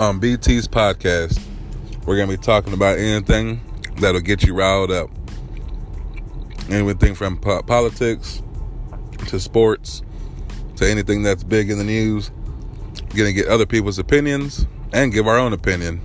Um, on BT's podcast. We're going to be talking about anything that'll get you riled up. Anything from po- politics to sports to anything that's big in the news. Going to get other people's opinions and give our own opinion.